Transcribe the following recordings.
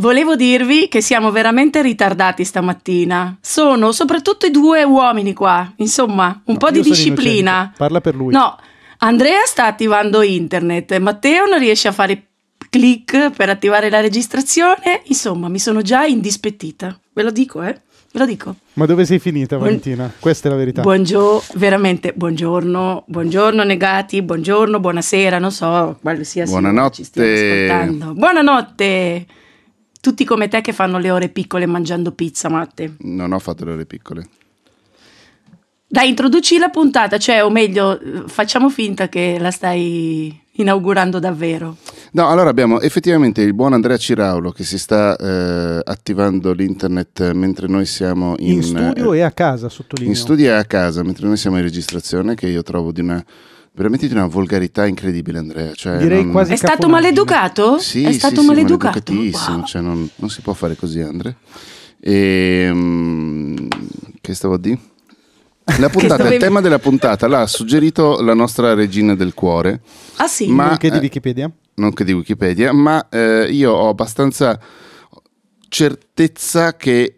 Volevo dirvi che siamo veramente ritardati stamattina. Sono soprattutto i due uomini qua. Insomma, un No, po' di disciplina. innocente. Parla per lui. No, Andrea sta attivando internet, Matteo non riesce a fare click per attivare la registrazione. Insomma, mi sono già indispettita. Ve lo dico, eh? Ve lo dico. Ma dove sei finita, Buon- Valentina? Questa è la verità. Buongiorno, veramente buongiorno, buongiorno negati, buongiorno, buonasera, non so, Buonanotte. ci stia ascoltando. Buonanotte! Tutti come te che fanno le ore piccole mangiando pizza, Matte. Non ho fatto le ore piccole. Dai, introduci la puntata, cioè, o meglio, facciamo finta che la stai inaugurando davvero. No, allora abbiamo effettivamente il buon Andrea Ciraulo che si sta eh, attivando l'internet mentre noi siamo in, in studio eh, e a casa, sottolineo. in studio e a casa, mentre noi siamo in registrazione, che io trovo di una veramente di una volgarità incredibile, Andrea. Cioè, Direi non- quasi È stato maleducato? Sì, È stato sì, maleducato? Wow. cioè non, non si può fare così, Andrea. E, che stavo a dire? La puntata, dovevi- il tema della puntata l'ha suggerito la nostra regina del cuore, Ah sì? Ma- Nonché di eh, Wikipedia. nonché di Wikipedia, ma eh, io ho abbastanza certezza che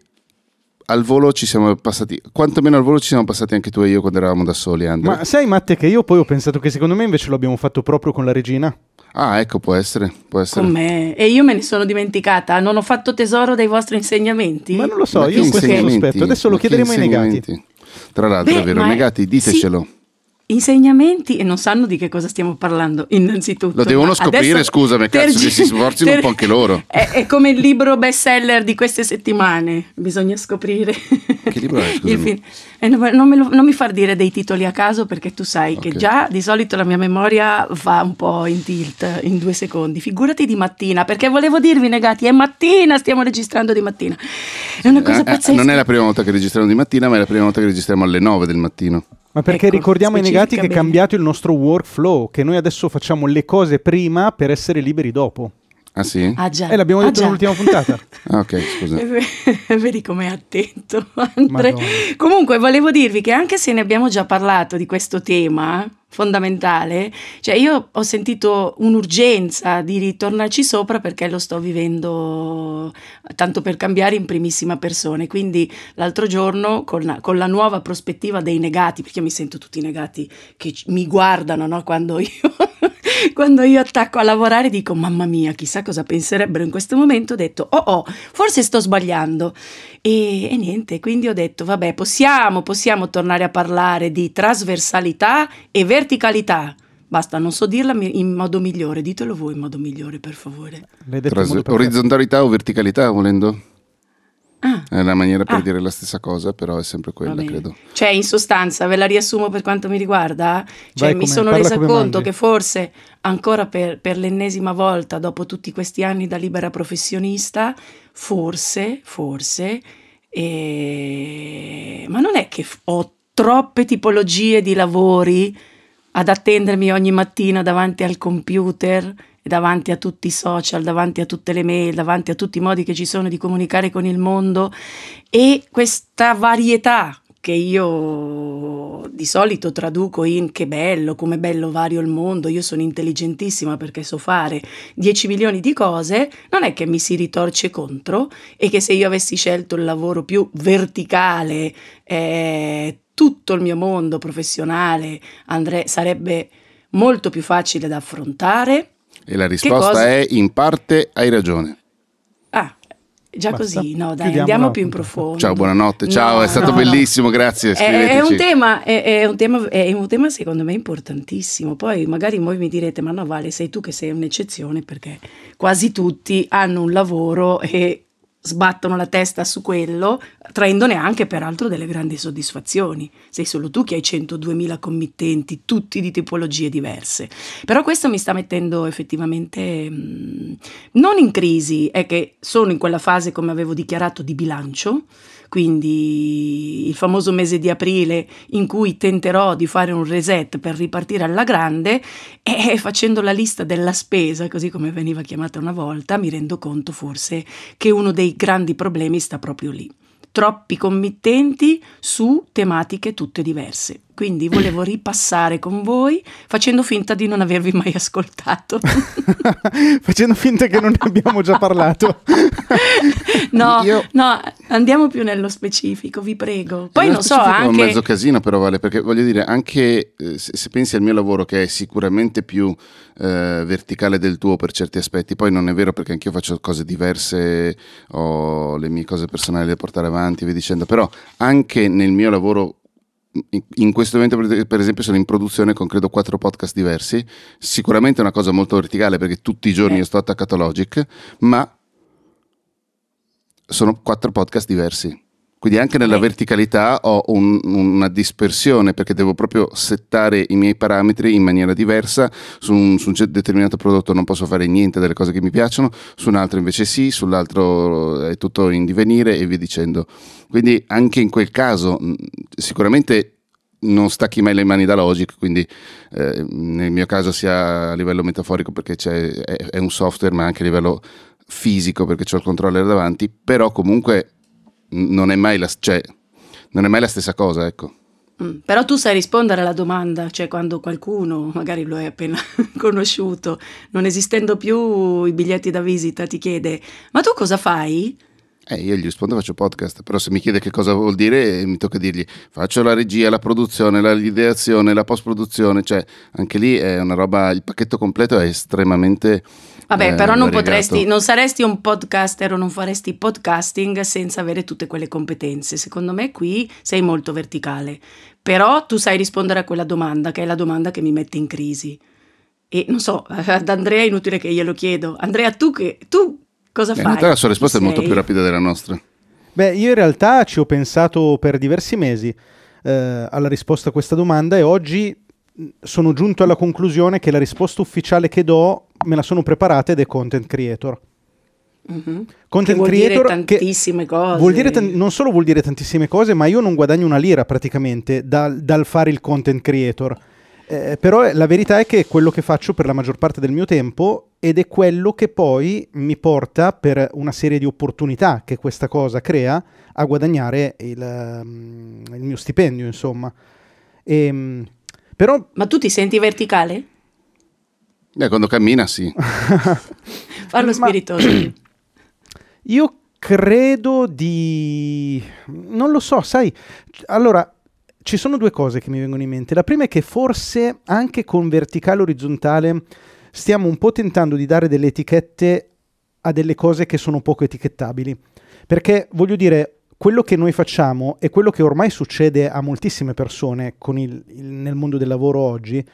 al volo ci siamo passati, quantomeno al volo ci siamo passati anche tu e io quando eravamo da soli, Andrea. Ma sai, Matte, che io poi ho pensato che secondo me invece lo abbiamo fatto proprio con la regina. Ah, ecco, può essere, può essere. Con me. E io me ne sono dimenticata. Non ho fatto tesoro dei vostri insegnamenti? Ma non lo so, Ma io questo sospetto. Adesso lo chiederemo ai negati. Tra l'altro, Beh, è vero, negati, ditecelo. sì, Insegnamenti e non sanno di che cosa stiamo parlando, innanzitutto. Lo devono scoprire, adesso- scusami, cazzo, che si sforzino un po' anche loro. È, è come il libro bestseller di queste settimane, bisogna scoprire. Che libro è, film. Eh, non, lo- non mi far dire dei titoli a caso perché tu sai che Ok. già di solito la mia memoria va un po' in tilt in due secondi. Figurati di mattina, perché volevo dirvi negati, è mattina, stiamo registrando di mattina. È una cosa Eh, eh, pazzesca. non è la prima volta che registriamo di mattina, ma è la prima volta che registriamo alle 9 del mattino. Ma perché Ecco, ricordiamo ai negati che è cambiato il nostro workflow, che noi adesso facciamo le cose prima per essere liberi dopo. Ah sì? Ah già. E l'abbiamo ah, detto già. nell'ultima puntata. Ah, ok, scusa. Vedi com'è attento, Andre. Madonna. Comunque, volevo dirvi che anche se ne abbiamo già parlato di questo tema fondamentale, cioè io ho sentito un'urgenza di ritornarci sopra perché lo sto vivendo tanto per cambiare in primissima persona. Quindi l'altro giorno, con la, con la nuova prospettiva dei negati, perché io mi sento tutti i negati che mi guardano no? quando io. Quando io attacco a lavorare dico mamma mia chissà cosa penserebbero in questo momento ho detto oh oh forse sto sbagliando e, e niente quindi ho detto vabbè possiamo possiamo tornare a parlare di trasversalità e verticalità. Basta non so dirla in modo migliore ditelo voi in modo migliore per favore. L'hai detto Tras- orizzontalità o verticalità, volendo? Ah È una maniera per Ah. dire la stessa cosa, però è sempre quella, credo. Cioè, in sostanza, ve la riassumo per quanto mi riguarda? Cioè, Vai mi come- sono resa conto che forse ancora per, per l'ennesima volta, dopo tutti questi anni da libera professionista, forse, forse, eh, ma non è che ho troppe tipologie di lavori ad attendermi ogni mattina davanti al computer, e davanti a tutti i social, davanti a tutte le mail, davanti a tutti i modi che ci sono di comunicare con il mondo e questa varietà che io di solito traduco in che bello, come bello vario il mondo, io sono intelligentissima perché so fare 10 milioni di cose, non è che mi si ritorce contro e che se io avessi scelto il lavoro più verticale, eh, tutto il mio mondo professionale andre- sarebbe molto più facile da affrontare. E la risposta è in parte hai ragione. Ah, già Basta. così, no, dai, Chiudiamo andiamo più in profondo. Ciao, buonanotte. Ciao, No, è stato no, no. bellissimo, grazie. È, è un tema, è, è un tema, è un tema secondo me importantissimo. Poi magari voi mi direte: Ma no, Vale, sei tu che sei un'eccezione perché quasi tutti hanno un lavoro e sbattono la testa su quello, traendone anche peraltro delle grandi soddisfazioni. Sei solo tu che hai 102.000 committenti, tutti di tipologie diverse. Però questo mi sta mettendo effettivamente mh, non in crisi, è che sono in quella fase, come avevo dichiarato, di bilancio quindi il famoso mese di aprile in cui tenterò di fare un reset per ripartire alla grande e facendo la lista della spesa, così come veniva chiamata una volta, mi rendo conto forse che uno dei grandi problemi sta proprio lì. Troppi committenti su tematiche tutte diverse. Quindi volevo ripassare con voi facendo finta di non avervi mai ascoltato. Facendo finta che non ne abbiamo già parlato. no, Io- no, andiamo più nello specifico, vi prego. Poi Nello non so, specifico È un anche... mezzo casino, però vale, perché voglio dire, anche eh, se, se pensi al mio lavoro, che è sicuramente più eh, verticale del tuo per certi aspetti, poi non è vero perché anch'io faccio cose diverse, ho le mie cose personali da portare avanti e via dicendo, però anche nel mio lavoro. In questo momento, per- per esempio, sono in produzione con credo quattro podcast diversi. Sicuramente è una cosa molto verticale perché tutti i giorni Eh. io sto attaccato a Logic, ma sono quattro podcast diversi. Quindi anche nella Eh. verticalità ho un- una dispersione perché devo proprio settare i miei parametri in maniera diversa. Su un, su un determinato prodotto non posso fare niente delle cose che mi piacciono, su un altro invece sì, sull'altro è tutto in divenire e via dicendo. Quindi anche in quel caso mh, sicuramente non stacchi mai le mani da Logic, quindi eh, nel mio caso sia a livello metaforico perché c'è, è, è un software, ma anche a livello fisico perché ho il controller davanti, però comunque non è mai la, cioè, non è mai la stessa cosa, ecco. Mm, Però tu sai rispondere alla domanda, cioè quando qualcuno, magari lo hai appena conosciuto, non esistendo più i biglietti da visita, ti chiede, ma tu cosa fai? Eh, io gli rispondo faccio podcast, però se mi chiede che cosa vuol dire eh, mi tocca dirgli faccio la regia, la produzione, la- l'ideazione, la post-produzione, cioè anche lì è una roba, il pacchetto completo è estremamente... Vabbè, eh, però non variegato. potresti, non saresti un podcaster o non faresti podcasting senza avere tutte quelle competenze. Secondo me qui sei molto verticale, però tu sai rispondere a quella domanda, che è la domanda che mi mette in crisi. E non so, ad Andrea è inutile che glielo chiedo. Andrea, tu, che, tu cosa Eh, in fai? realtà la sua risposta è Chi molto sei? più rapida della nostra. Beh, io in realtà ci ho pensato per diversi mesi eh, alla risposta a questa domanda e oggi sono giunto alla conclusione che la risposta ufficiale che do me la sono preparata ed è content creator. Mhm. Content Che vuol creator dire tantissime cose. Vuol tan- non solo vuol dire tantissime cose, ma io non guadagno una lira praticamente dal, dal fare il content creator. Eh, però la verità è che è quello che faccio per la maggior parte del mio tempo ed è quello che poi mi porta per una serie di opportunità che questa cosa crea a guadagnare il, ehm, il mio stipendio, insomma. Ehm, però Ma tu ti senti verticale? Eh, quando cammina sì. Parlo Ma- spiritoso. Io credo di... non lo so, sai, allora ci sono due cose che mi vengono in mente. La prima è che forse anche con verticale orizzontale stiamo un po' tentando di dare delle etichette a delle cose che sono poco etichettabili. Perché voglio dire, quello che noi facciamo e quello che ormai succede a moltissime persone il- il- nel mondo del lavoro oggi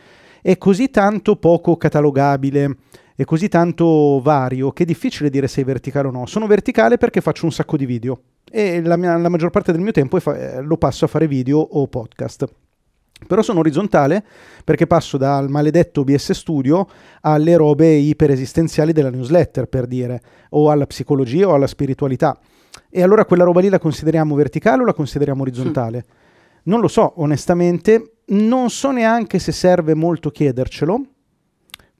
è così tanto poco catalogabile, è così tanto vario che è difficile dire se è verticale o no. Sono verticale perché faccio un sacco di video e la, mia- la maggior parte del mio tempo fa- eh, lo passo a fare video o podcast. Però sono orizzontale perché passo dal maledetto OBS Studio alle robe iperesistenziali della newsletter, per dire, o alla psicologia o alla spiritualità. E allora quella roba lì la consideriamo verticale o la consideriamo orizzontale? Non lo so, onestamente, non so neanche se serve molto chiedercelo.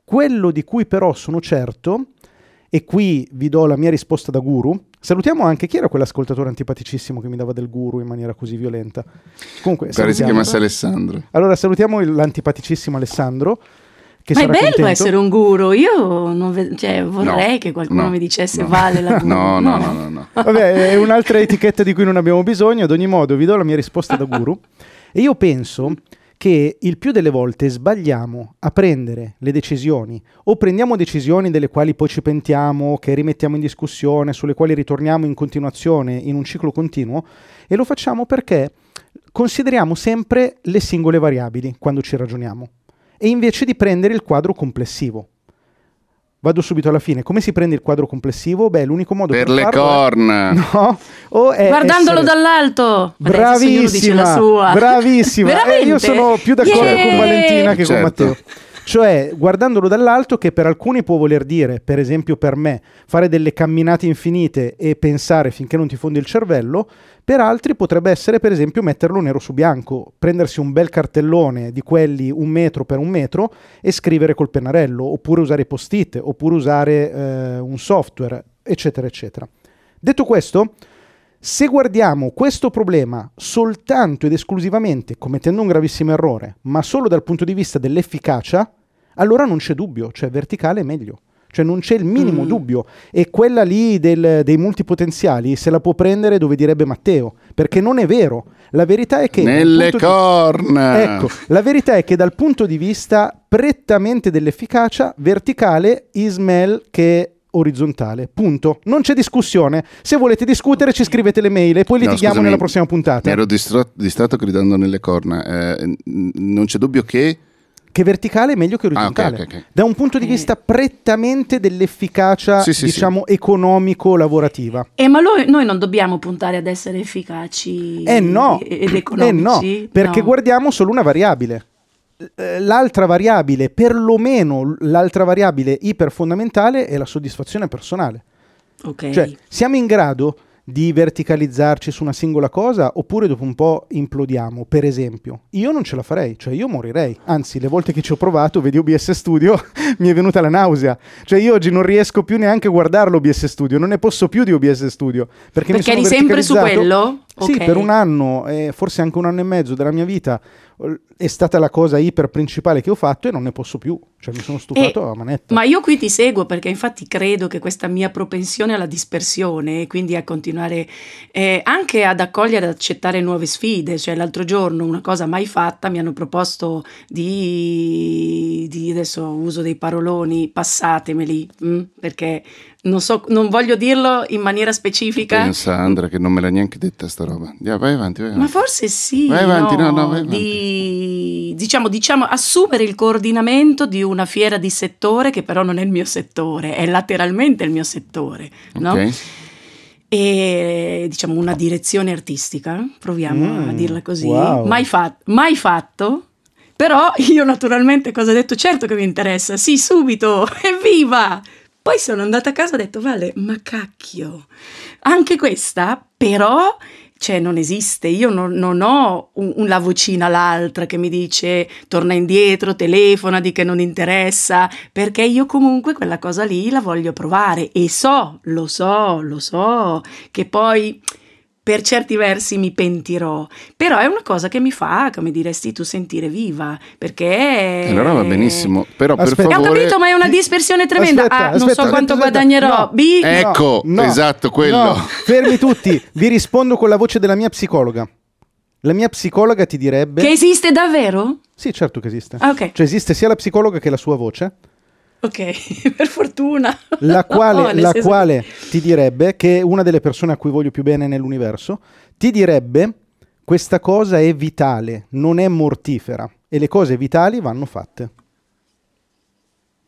Quello di cui però sono certo, e qui vi do la mia risposta da guru, salutiamo anche chi era quell'ascoltatore antipaticissimo che mi dava del guru in maniera così violenta. Comunque, Pare si chiamasse Alessandro. Allora salutiamo l'antipaticissimo Alessandro. Che Ma è bello contento. essere un guru. Io non ve- cioè, vorrei No, che qualcuno no, mi dicesse no. vale la guru. No, no, no, no, no. Vabbè, è un'altra etichetta di cui non abbiamo bisogno. Ad ogni modo, vi do la mia risposta da guru. E io penso che il più delle volte sbagliamo a prendere le decisioni o prendiamo decisioni delle quali poi ci pentiamo, che rimettiamo in discussione, sulle quali ritorniamo in continuazione in un ciclo continuo e lo facciamo perché consideriamo sempre le singole variabili quando ci ragioniamo e invece di prendere il quadro complessivo. Vado subito alla fine. Come si prende il quadro complessivo? Beh, l'unico modo per, Per le farlo è- corna. No, o è Guardandolo essere- dall'alto. Bravissima, sua. bravissima. Eh, io sono più d'accordo Yeah! con Valentina che con Certo. Matteo. Cioè, guardandolo dall'alto, che per alcuni può voler dire, per esempio per me, fare delle camminate infinite e pensare finché non ti fondi il cervello, per altri potrebbe essere, per esempio, metterlo nero su bianco, prendersi un bel cartellone di quelli un metro per un metro e scrivere col pennarello, oppure usare post-it, oppure usare eh, un software, eccetera, eccetera. Detto questo, se guardiamo questo problema soltanto ed esclusivamente commettendo un gravissimo errore, ma solo dal punto di vista dell'efficacia, allora non c'è dubbio, cioè verticale è meglio. Cioè non c'è il minimo Mm. dubbio. E quella lì del- dei multipotenziali se la può prendere dove direbbe Matteo, perché non è vero. La verità è che... Nelle punto di- corna. Ecco, la verità è che dal punto di vista prettamente dell'efficacia, verticale Ismail che orizzontale. Punto. Non c'è discussione. Se volete discutere ci scrivete le mail e poi No, litighiamo scusami, nella prossima Mi puntata. ero distra- distratto gridando nelle corna. Eh, n- non c'è dubbio che... Che verticale è meglio che Ah, ok, orizzontale. ok, ok. Da un punto di Eh. vista prettamente dell'efficacia, Sì, sì, diciamo, economico-lavorativa. Eh, ma lo- noi non dobbiamo puntare ad essere efficaci Eh no, ed eh economici. no, perché No. guardiamo solo una variabile. Eh, L'altra variabile, perlomeno l'altra variabile iperfondamentale è la soddisfazione personale. Ok. Cioè, siamo in grado di verticalizzarci su una singola cosa oppure dopo un po' implodiamo? Per esempio, io non ce la farei, cioè io morirei. Anzi, le volte che ci ho provato, vedi OBS Studio, mi è venuta la nausea. Cioè io oggi non riesco più neanche a guardarlo OBS Studio, non ne posso più di OBS Studio. Perché, mi Perché sono eri sempre su quello? Sì, Ok. per un anno, eh, forse anche un anno e mezzo della mia vita è stata la cosa iper principale che ho fatto e non ne posso più. Cioè mi sono stufato a manetta. Ma io qui ti seguo perché infatti credo che questa mia propensione alla dispersione e quindi a continuare eh, anche ad accogliere ad accettare nuove sfide, cioè l'altro giorno una cosa mai fatta mi hanno proposto di, di adesso uso dei paroloni, passatemeli, mm, perché non so, non voglio dirlo in maniera specifica. Pensa Andra che non me l'ha neanche detta sta roba. Andiamo, vai avanti, vai Ma avanti. forse sì, Vai avanti, no, no, vai di diciamo, diciamo assumere il coordinamento di una fiera di settore che però non è il mio settore, è lateralmente il mio settore, no? Ok. E diciamo una direzione artistica, proviamo a Mm, dirla così, wow. mai, fat- mai fatto. Però io naturalmente cosa ho detto? Certo che mi interessa, sì, subito, evviva! Poi sono andata a casa e ho detto, Vale, ma cacchio, anche questa però, cioè non esiste, io non, non ho un, un- la vocina l'altra che mi dice torna indietro, telefona, di che non interessa, perché io comunque quella cosa lì la voglio provare. E so, lo so, lo so, che poi per certi versi mi pentirò, però è una cosa che mi fa, come diresti tu, sentire viva, perché... E allora va benissimo. Però per Aspetta. Eh, ho favore... capito, ma è una dispersione tremenda. Aspetta, ah, non aspetta, so quanto aspetta, guadagnerò. no. B, Eh, Ecco, esatto, quello. no, fermi tutti, vi rispondo con la voce della mia psicologa. La mia psicologa ti direbbe... che esiste davvero? Sì, certo che esiste. Ah, ok. Cioè esiste sia la psicologa che la sua voce, Ok, per fortuna. la quale, No, la quale ti direbbe, che è una delle persone a cui voglio più bene nell'universo, ti direbbe questa cosa è vitale, non è mortifera e le cose vitali vanno fatte.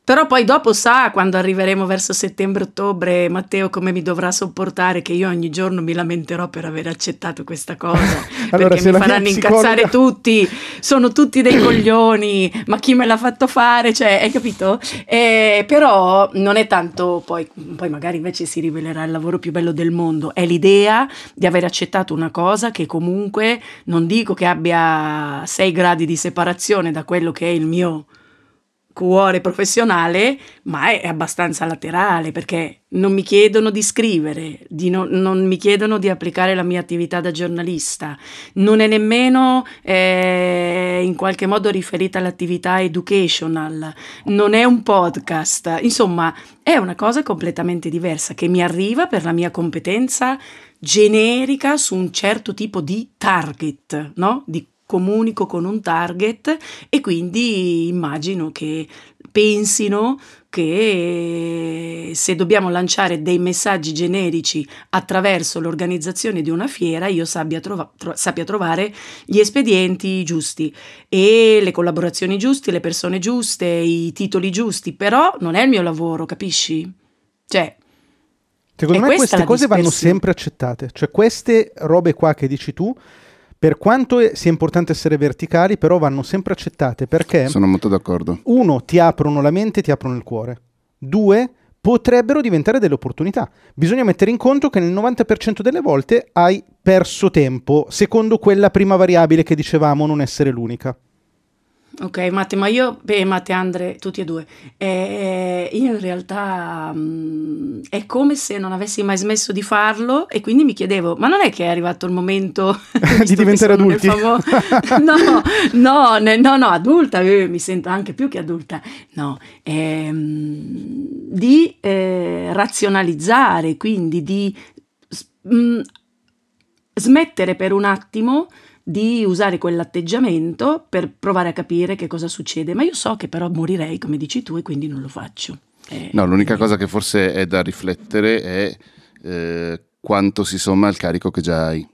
Però poi dopo sa, quando arriveremo verso settembre-ottobre, Matteo come mi dovrà sopportare che io ogni giorno mi lamenterò per aver accettato questa cosa. Allora, perché mi faranno psicologa- incazzare tutti, sono tutti dei coglioni, ma chi me l'ha fatto fare? Cioè, hai capito? Eh, però non è tanto, poi, poi magari invece si rivelerà il lavoro più bello del mondo, è l'idea di aver accettato una cosa che comunque non dico che abbia sei gradi di separazione da quello che è il mio cuore professionale, ma è abbastanza laterale perché non mi chiedono di scrivere, di non, non mi chiedono di applicare la mia attività da giornalista, non è nemmeno eh, in qualche modo riferita all'attività educational, non è un podcast, insomma è una cosa completamente diversa che mi arriva per la mia competenza generica su un certo tipo di target, no? Di comunico con un target e quindi immagino che pensino che se dobbiamo lanciare dei messaggi generici attraverso l'organizzazione di una fiera io sappia, trova- tro- sappia trovare gli espedienti giusti e le collaborazioni giuste, le persone giuste, i titoli giusti, però non è il mio lavoro, capisci? Cioè, Secondo me queste cose vanno sempre accettate. Cioè queste robe qua che dici tu, per quanto sia importante essere verticali, però vanno sempre accettate perché Sono molto d'accordo. uno, ti aprono la mente, ti aprono il cuore. Due, potrebbero diventare delle opportunità. Bisogna mettere in conto che nel 90% delle volte hai perso tempo, secondo quella prima variabile che dicevamo non essere l'unica. Ok, Matte, ma io, beh, Matte Andre, tutti e due, eh, io in realtà mh, è come se non avessi mai smesso di farlo e quindi mi chiedevo, ma non è che è arrivato il momento di diventare adulti? Famo- no, no, ne, no, no, adulta, eh, mi sento anche più che adulta, no, ehm, di eh, razionalizzare, quindi di mh, smettere per un attimo di usare quell'atteggiamento per provare a capire che cosa succede, ma io so che però morirei, come dici tu, e quindi non lo faccio. Eh, no, l'unica cosa che forse è da riflettere è eh, quanto si somma al carico che già hai.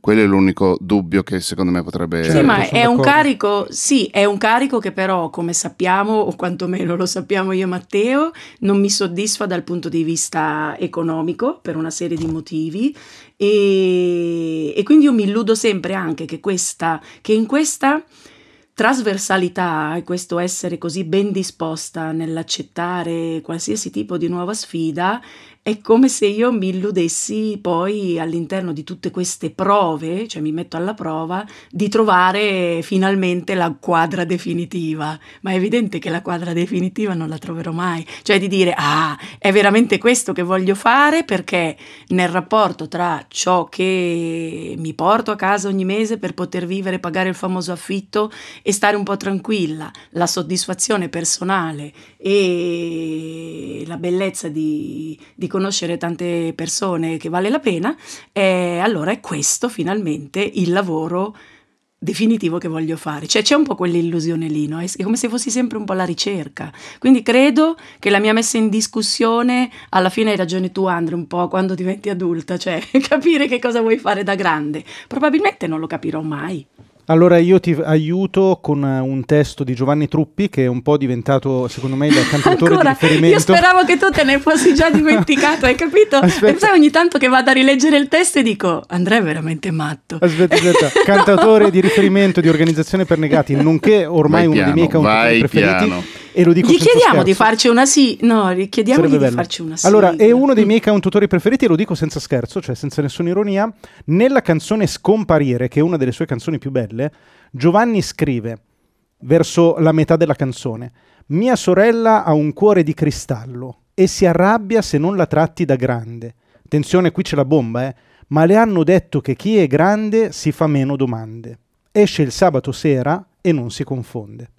Quello è l'unico dubbio che secondo me potrebbe... Sì, ma è un carico, sì, è un carico che però, come sappiamo, o quantomeno lo sappiamo io e Matteo, non mi soddisfa dal punto di vista economico per una serie di motivi. E, e quindi io mi illudo sempre anche che, questa, che in questa trasversalità e questo essere così ben disposta nell'accettare qualsiasi tipo di nuova sfida è come se io mi illudessi poi all'interno di tutte queste prove, cioè mi metto alla prova, di trovare finalmente la quadra definitiva. Ma è evidente che la quadra definitiva non la troverò mai. Cioè di dire, ah, è veramente questo che voglio fare perché nel rapporto tra ciò che mi porto a casa ogni mese per poter vivere, pagare il famoso affitto e stare un po' tranquilla, la soddisfazione personale e la bellezza di, di conoscere tante persone che vale la pena, eh, allora è questo finalmente il lavoro definitivo che voglio fare. Cioè c'è un po' quell'illusione lì, no? È come se fossi sempre un po' alla ricerca. Quindi credo che la mia messa in discussione, alla fine hai ragione tu Andre, un po' quando diventi adulta, cioè capire che cosa vuoi fare da grande. Probabilmente non lo capirò mai. Allora io ti aiuto con un testo di Giovanni Truppi che è un po' diventato secondo me il cantautore Ancora? di riferimento. Io speravo che tu te ne fossi già dimenticato, hai capito? Aspetta. E sai ogni tanto che vado a rileggere il testo e dico Andrea è veramente matto. Aspetta, aspetta. cantautore di riferimento di Organizzazione per Negati, nonché ormai vai uno piano, dei miei cantatori preferiti. Piano. E lo dico gli chiediamo scherzo. di farci una sì, no, gli chiediamo di farci una sì. Allora, è uno dei miei cantautori preferiti e lo dico senza scherzo, cioè senza nessuna ironia. Nella canzone Scomparire, che è una delle sue canzoni più belle, Giovanni scrive verso la metà della canzone: Mia sorella ha un cuore di cristallo e si arrabbia se non la tratti da grande. Attenzione, qui c'è la bomba, eh. Ma le hanno detto che chi è grande si fa meno domande. Esce il sabato sera e non si confonde.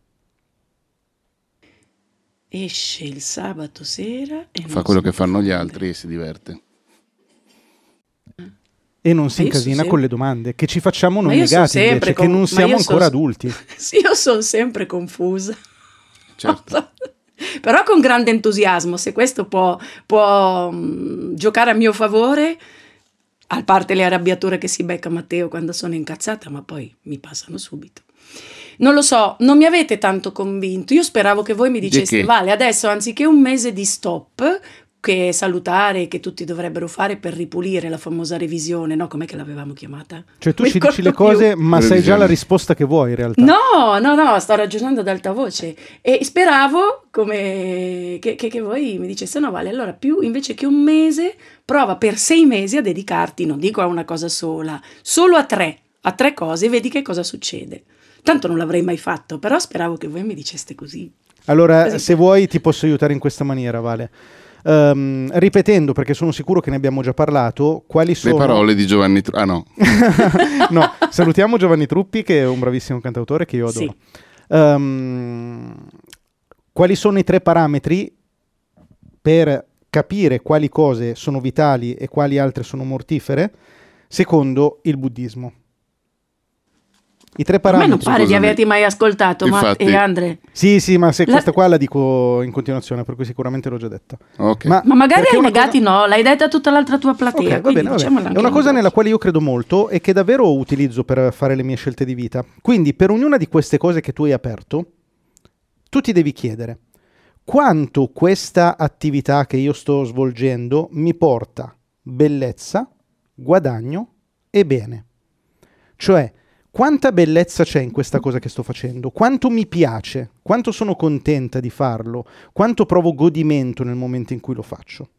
Esce il sabato sera e fa quello che fanno gli altri e si diverte e non si incasina sempre... con le domande che ci facciamo noi negati invece, con... che non siamo ancora sono... adulti. sì, io sono sempre confusa. Certo. Però con grande entusiasmo, se questo può, può um, giocare a mio favore, a parte le arrabbiature che si becca Matteo quando sono incazzata, ma poi mi passano subito. Non lo so, non mi avete tanto convinto. Io speravo che voi mi diceste, Vale, adesso anziché un mese di stop, che salutare che tutti dovrebbero fare per ripulire la famosa revisione, no? Com'è che l'avevamo chiamata? Cioè tu ci dici le cose, più. ma sai già la risposta che vuoi in realtà. No, no, no, sto ragionando ad alta voce e speravo come che, che, che voi mi diceste no, Vale, allora più invece che un mese, prova per sei mesi a dedicarti, non dico a una cosa sola, solo a tre, a tre cose e vedi che cosa succede. Tanto non l'avrei mai fatto, però speravo che voi mi diceste così. Allora, così. se vuoi ti posso aiutare in questa maniera, Vale. Um, ripetendo, perché sono sicuro che ne abbiamo già parlato, quali sono... Le parole di Giovanni Truppi. Ah no. no, salutiamo Giovanni Truppi che è un bravissimo cantautore che io adoro. Sì. Um, quali sono i tre parametri per capire quali cose sono vitali e quali altre sono mortifere secondo il buddismo? I tre parametri. A me non pare di averti mai ascoltato, Infatti, ma e Andre. Sì, sì, ma se la... questa qua la dico in continuazione, per cui sicuramente l'ho già detta. Okay. Ma, ma, magari hai negati cosa... no, l'hai detta tutta l'altra tua platea. Okay, va bene, va bene. È una cosa nella quale io credo molto e che davvero utilizzo per fare le mie scelte di vita. Quindi, per ognuna di queste cose che tu hai aperto, tu ti devi chiedere quanto questa attività che io sto svolgendo mi porta bellezza, guadagno e bene. Cioè, quanta bellezza c'è in questa cosa che sto facendo, quanto mi piace, quanto sono contenta di farlo, quanto provo godimento nel momento in cui lo faccio.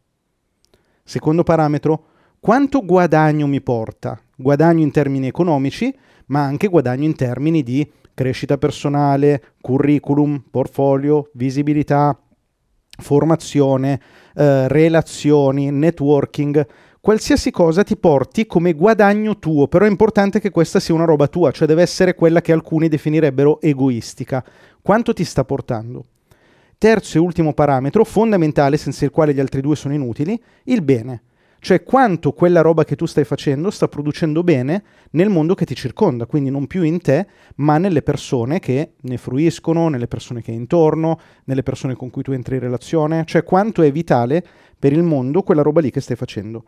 Secondo parametro, quanto guadagno mi porta, guadagno in termini economici, ma anche guadagno in termini di crescita personale, curriculum, portfolio, visibilità, formazione, eh, relazioni, networking, qualsiasi cosa ti porti come guadagno tuo, però è importante che questa sia una roba tua, cioè deve essere quella che alcuni definirebbero egoistica. Quanto ti sta portando? Terzo e ultimo parametro, fondamentale, senza il quale gli altri due sono inutili, il bene cioè quanto quella roba che tu stai facendo sta producendo bene nel mondo che ti circonda, quindi non più in te, ma nelle persone che ne fruiscono, nelle persone che hai intorno, nelle persone con cui tu entri in relazione, cioè quanto è vitale per il mondo quella roba lì che stai facendo.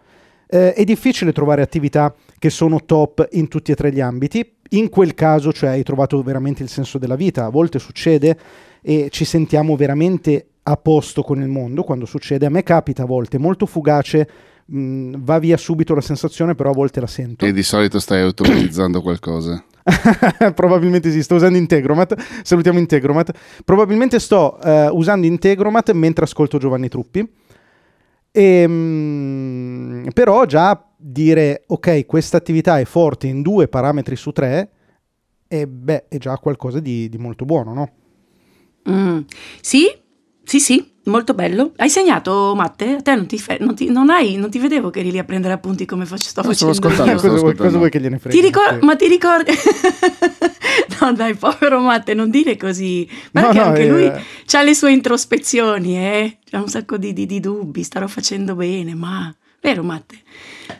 Eh, è difficile trovare attività che sono top in tutti e tre gli ambiti, in quel caso cioè hai trovato veramente il senso della vita, a volte succede e ci sentiamo veramente a posto con il mondo quando succede, a me capita a volte molto fugace mh, mm, va via subito la sensazione, però a volte la sento. E di solito stai automatizzando qualcosa. Probabilmente sì, sto usando Integromat. Salutiamo Integromat. Probabilmente sto uh, usando Integromat mentre ascolto Giovanni Truppi. E, mh, però già dire ok, questa attività è forte in due parametri su tre, e beh, è già qualcosa di, di molto buono, no? Mm, sì, sì, sì, molto bello. Hai segnato, Matte? A te non ti, fe- non ti, non hai, non ti vedevo che eri lì a prendere appunti come faccio, sto No, facendo stavo ascoltando, io. cosa, vuoi, ascoltando. cosa vuoi che gliene frega? Ti ricor- ma ti ricordi? no, dai, povero Matte, non dire così. No, Perché no, anche eh, lui ha le sue introspezioni, eh? Ha un sacco di, di- di dubbi. Starò facendo bene, ma. Vero, Matte?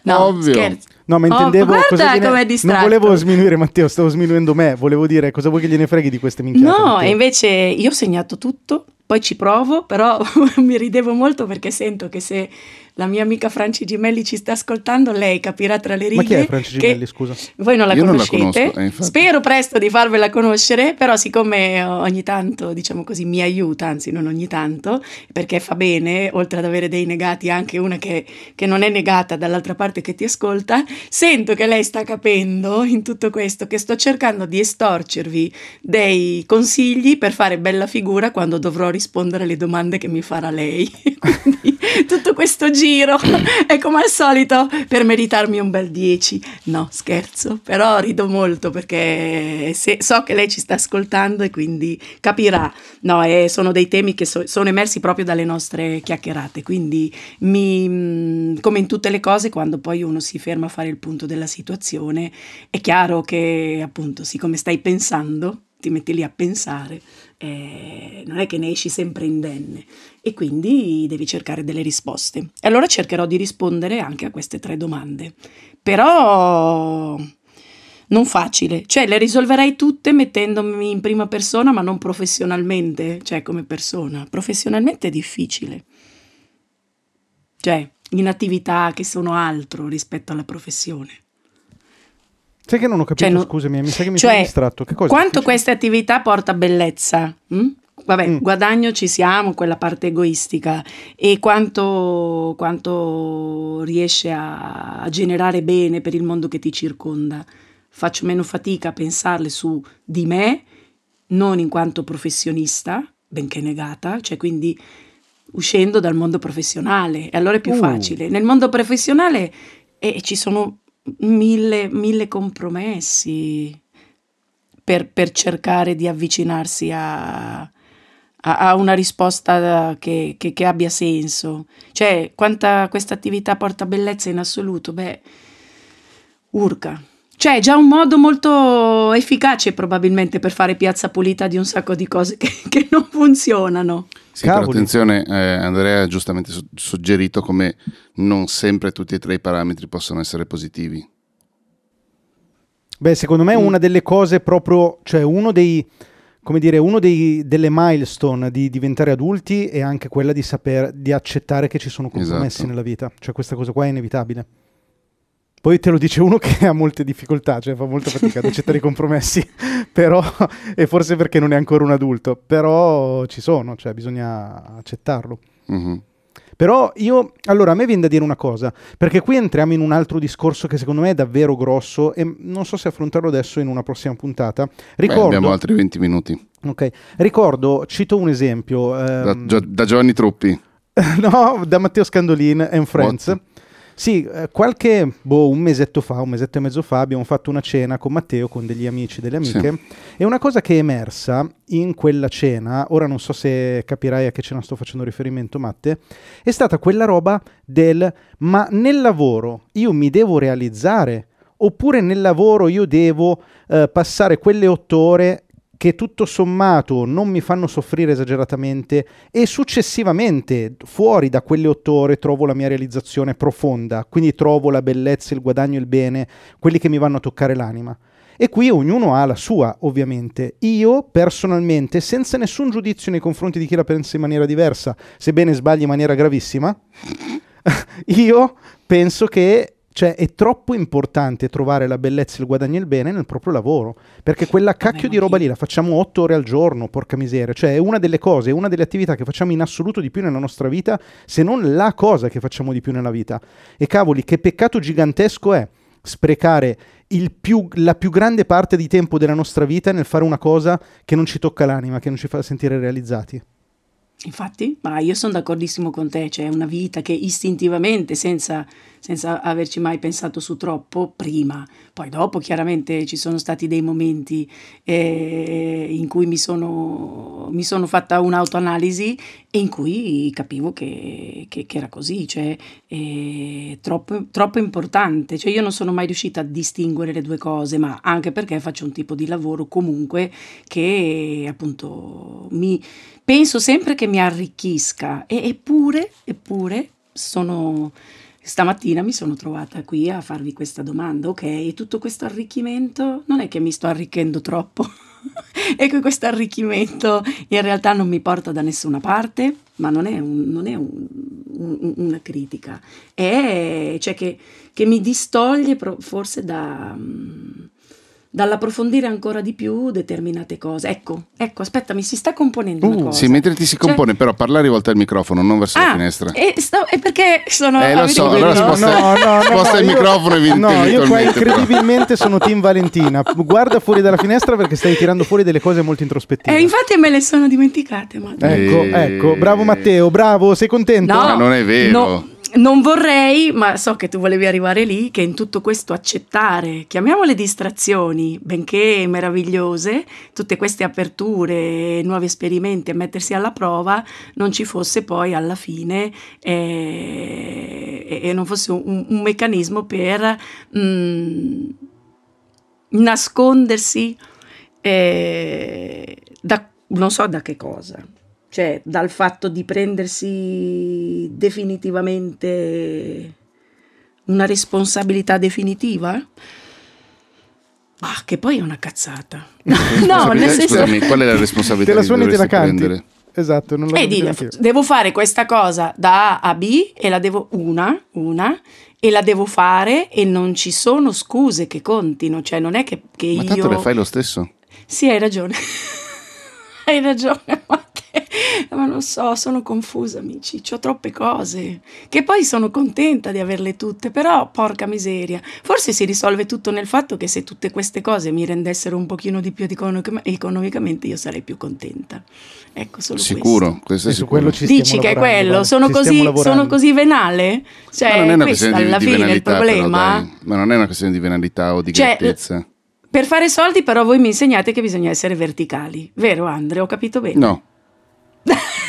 No, Ovvio. scherzo. No, ma Oh, intendevo guarda cosa gliene... com'è Non distratto. volevo sminuire Matteo, stavo sminuendo me. Volevo dire cosa vuoi che gliene freghi di queste minchiate. No, Matteo? e invece io ho segnato tutto, poi ci provo, però mi ridevo molto perché sento che se la mia amica Franci Gimelli ci sta ascoltando, lei capirà tra le righe Ma chi è Franci Gimelli, scusa? voi non la Io non la conoscete. conosco, eh. Spero presto di farvela conoscere, però siccome ogni tanto, diciamo così, mi aiuta, anzi non ogni tanto, perché fa bene, oltre ad avere dei negati, anche una che, che non è negata dall'altra parte che ti ascolta, sento che lei sta capendo in tutto questo, che sto cercando di estorcervi dei consigli per fare bella figura quando dovrò rispondere alle domande che mi farà lei. Quindi tutto questo giro è come al solito per meritarmi un bel 10. No, scherzo, però rido molto perché se- so che lei ci sta ascoltando e quindi capirà. No, e sono dei temi che so- sono emersi proprio dalle nostre chiacchierate, quindi mi, mh, come in tutte le cose, quando poi uno si ferma a fare il punto della situazione, è chiaro che appunto, siccome stai pensando, ti metti lì a pensare, eh, non è che ne esci sempre indenne e quindi devi cercare delle risposte. E allora cercherò di rispondere anche a queste tre domande. Però non facile, cioè le risolverei tutte mettendomi in prima persona, ma non professionalmente, cioè come persona. Professionalmente è difficile. Cioè, in attività che sono altro rispetto alla professione. Sai che non ho capito, Cioè, scusami, mi sa che mi cioè, sono distratto. Quanto difficile? queste attività porta bellezza? mm? Vabbè, Mm. guadagno ci siamo, quella parte egoistica, e quanto, quanto riesce a, a generare bene per il mondo che ti circonda. Faccio meno fatica a pensarle su di me, non in quanto professionista, benché negata, cioè quindi uscendo dal mondo professionale, e allora è più Uh. facile. Nel mondo professionale eh, ci sono mille, mille compromessi per, per cercare di avvicinarsi a, a- a una risposta che, che- che abbia senso. Cioè, quanta questa attività porta bellezza in assoluto? Beh, urca. Cioè, è già un modo molto efficace probabilmente per fare piazza pulita di un sacco di cose che, che non funzionano. Sì, attenzione, eh, Andrea ha giustamente su- suggerito come non sempre tutti e tre i parametri possono essere positivi. Beh, secondo me Mm. una delle cose proprio, cioè uno dei, come dire, uno dei, delle milestone di diventare adulti è anche quella di saper, di accettare che ci sono compromessi Esatto. nella vita. Cioè questa cosa qua è inevitabile. Poi te lo dice uno che ha molte difficoltà, cioè fa molta fatica ad accettare i compromessi, però, e forse perché non è ancora un adulto, però ci sono, cioè bisogna accettarlo. Mhm. Però io, allora, a me viene da dire una cosa, perché qui entriamo in un altro discorso che secondo me è davvero grosso e non so se affrontarlo adesso in una prossima puntata. Beh, Ricordo, abbiamo altri 20 minuti. ok, ricordo, cito un esempio, Da, ehm, Gio- da Giovanni Truppi. no, da Matteo Scandolin and Friends. What? Sì, eh, qualche, boh, un mesetto fa, un mesetto e mezzo fa, abbiamo fatto una cena con Matteo, con degli amici, delle amiche, Sì. e una cosa che è emersa in quella cena, ora non so se capirai a che cena sto facendo riferimento, Matte, è stata quella roba del ma nel lavoro io mi devo realizzare, oppure nel lavoro io devo eh, passare quelle otto ore che tutto sommato non mi fanno soffrire esageratamente e successivamente fuori da quelle otto ore trovo la mia realizzazione profonda, quindi trovo la bellezza, il guadagno, il bene, quelli che mi vanno a toccare l'anima. E qui ognuno ha la sua, ovviamente. Io personalmente, senza nessun giudizio nei confronti di chi la pensa in maniera diversa, sebbene sbagli in maniera gravissima, io penso che cioè, è troppo importante trovare la bellezza, il guadagno e il bene nel proprio lavoro, perché quella cacchio di roba lì la facciamo otto ore al giorno, porca miseria, cioè è una delle cose, è una delle attività che facciamo in assoluto di più nella nostra vita, se non la cosa che facciamo di più nella vita. E cavoli, che peccato gigantesco è sprecare il più- la più grande parte di tempo della nostra vita nel fare una cosa che non ci tocca l'anima, che non ci fa sentire realizzati. Infatti, ma io sono d'accordissimo con te, c'è una vita che istintivamente, senza, senza averci mai pensato su troppo, prima, poi dopo chiaramente ci sono stati dei momenti eh, in cui mi sono, mi sono fatta un'autoanalisi e in cui capivo che, che- che era così, cioè eh, troppo, troppo importante, cioè io non sono mai riuscita a distinguere le due cose, ma anche perché faccio un tipo di lavoro comunque che appunto mi penso sempre che mi arricchisca. E eppure, eppure sono stamattina mi sono trovata qui a farvi questa domanda, ok, tutto questo arricchimento non è che mi sto arricchendo troppo e che questo arricchimento in realtà non mi porta da nessuna parte, ma non è, un- non è un- un- una critica, è cioè che, che mi distoglie pro- forse da... mm, dall'approfondire ancora di più determinate cose. Ecco, ecco, aspetta, mi si sta componendo una Uh, cosa. Sì, mentre ti si Cioè- compone, però parlare rivolta al microfono, non verso la Ah, finestra. E, sto- e perché sono... Eh, lo so, allora sposta- sposta il io- microfono evit- No, io qua incredibilmente sono team Valentina. Guarda fuori dalla finestra perché stai tirando fuori delle cose molto introspettive. Eh, infatti me le sono dimenticate, ma... Ecco, Eh. ecco, bravo Matteo, bravo, sei contento? No, Ma non è vero. no, non vorrei, ma so che tu volevi arrivare lì, che in tutto questo accettare, chiamiamole distrazioni, benché meravigliose, tutte queste aperture, nuovi esperimenti e mettersi alla prova, non ci fosse poi alla fine eh, e, non fosse un, un meccanismo per mm, nascondersi eh, da non so da che cosa cioè dal fatto di prendersi definitivamente una responsabilità definitiva? Ma che poi è una cazzata. no, nel senso... Scusami, qual è la responsabilità Te la che suoni e te la canti. prendere? Esatto, non lo E so dire, devo fare questa cosa da A a B e la devo una, una, e la devo fare e non ci sono scuse che contino, cioè non è che, che Ma io... tanto le fai lo stesso. Sì, hai ragione. hai ragione, ma, che- ma non so, sono confusa, amici. Ho troppe cose. Che poi sono contenta di averle tutte, però porca miseria. Forse si risolve tutto nel fatto che se tutte queste cose mi rendessero un pochino di più economic- economicamente, io sarei più contenta. Ecco, solo Sicuro, questo E è sicuro. quello ci questo. stiamo Dici che è quello? Sono così, sono così venale? Cioè, Ma non è una questo questione di, alla di fine è il venalità, però. Ma non è una questione di venalità o di Cioè, grettezza. Per fare soldi, però, voi mi insegnate che bisogna essere verticali, vero, Andre? Ho capito bene. No,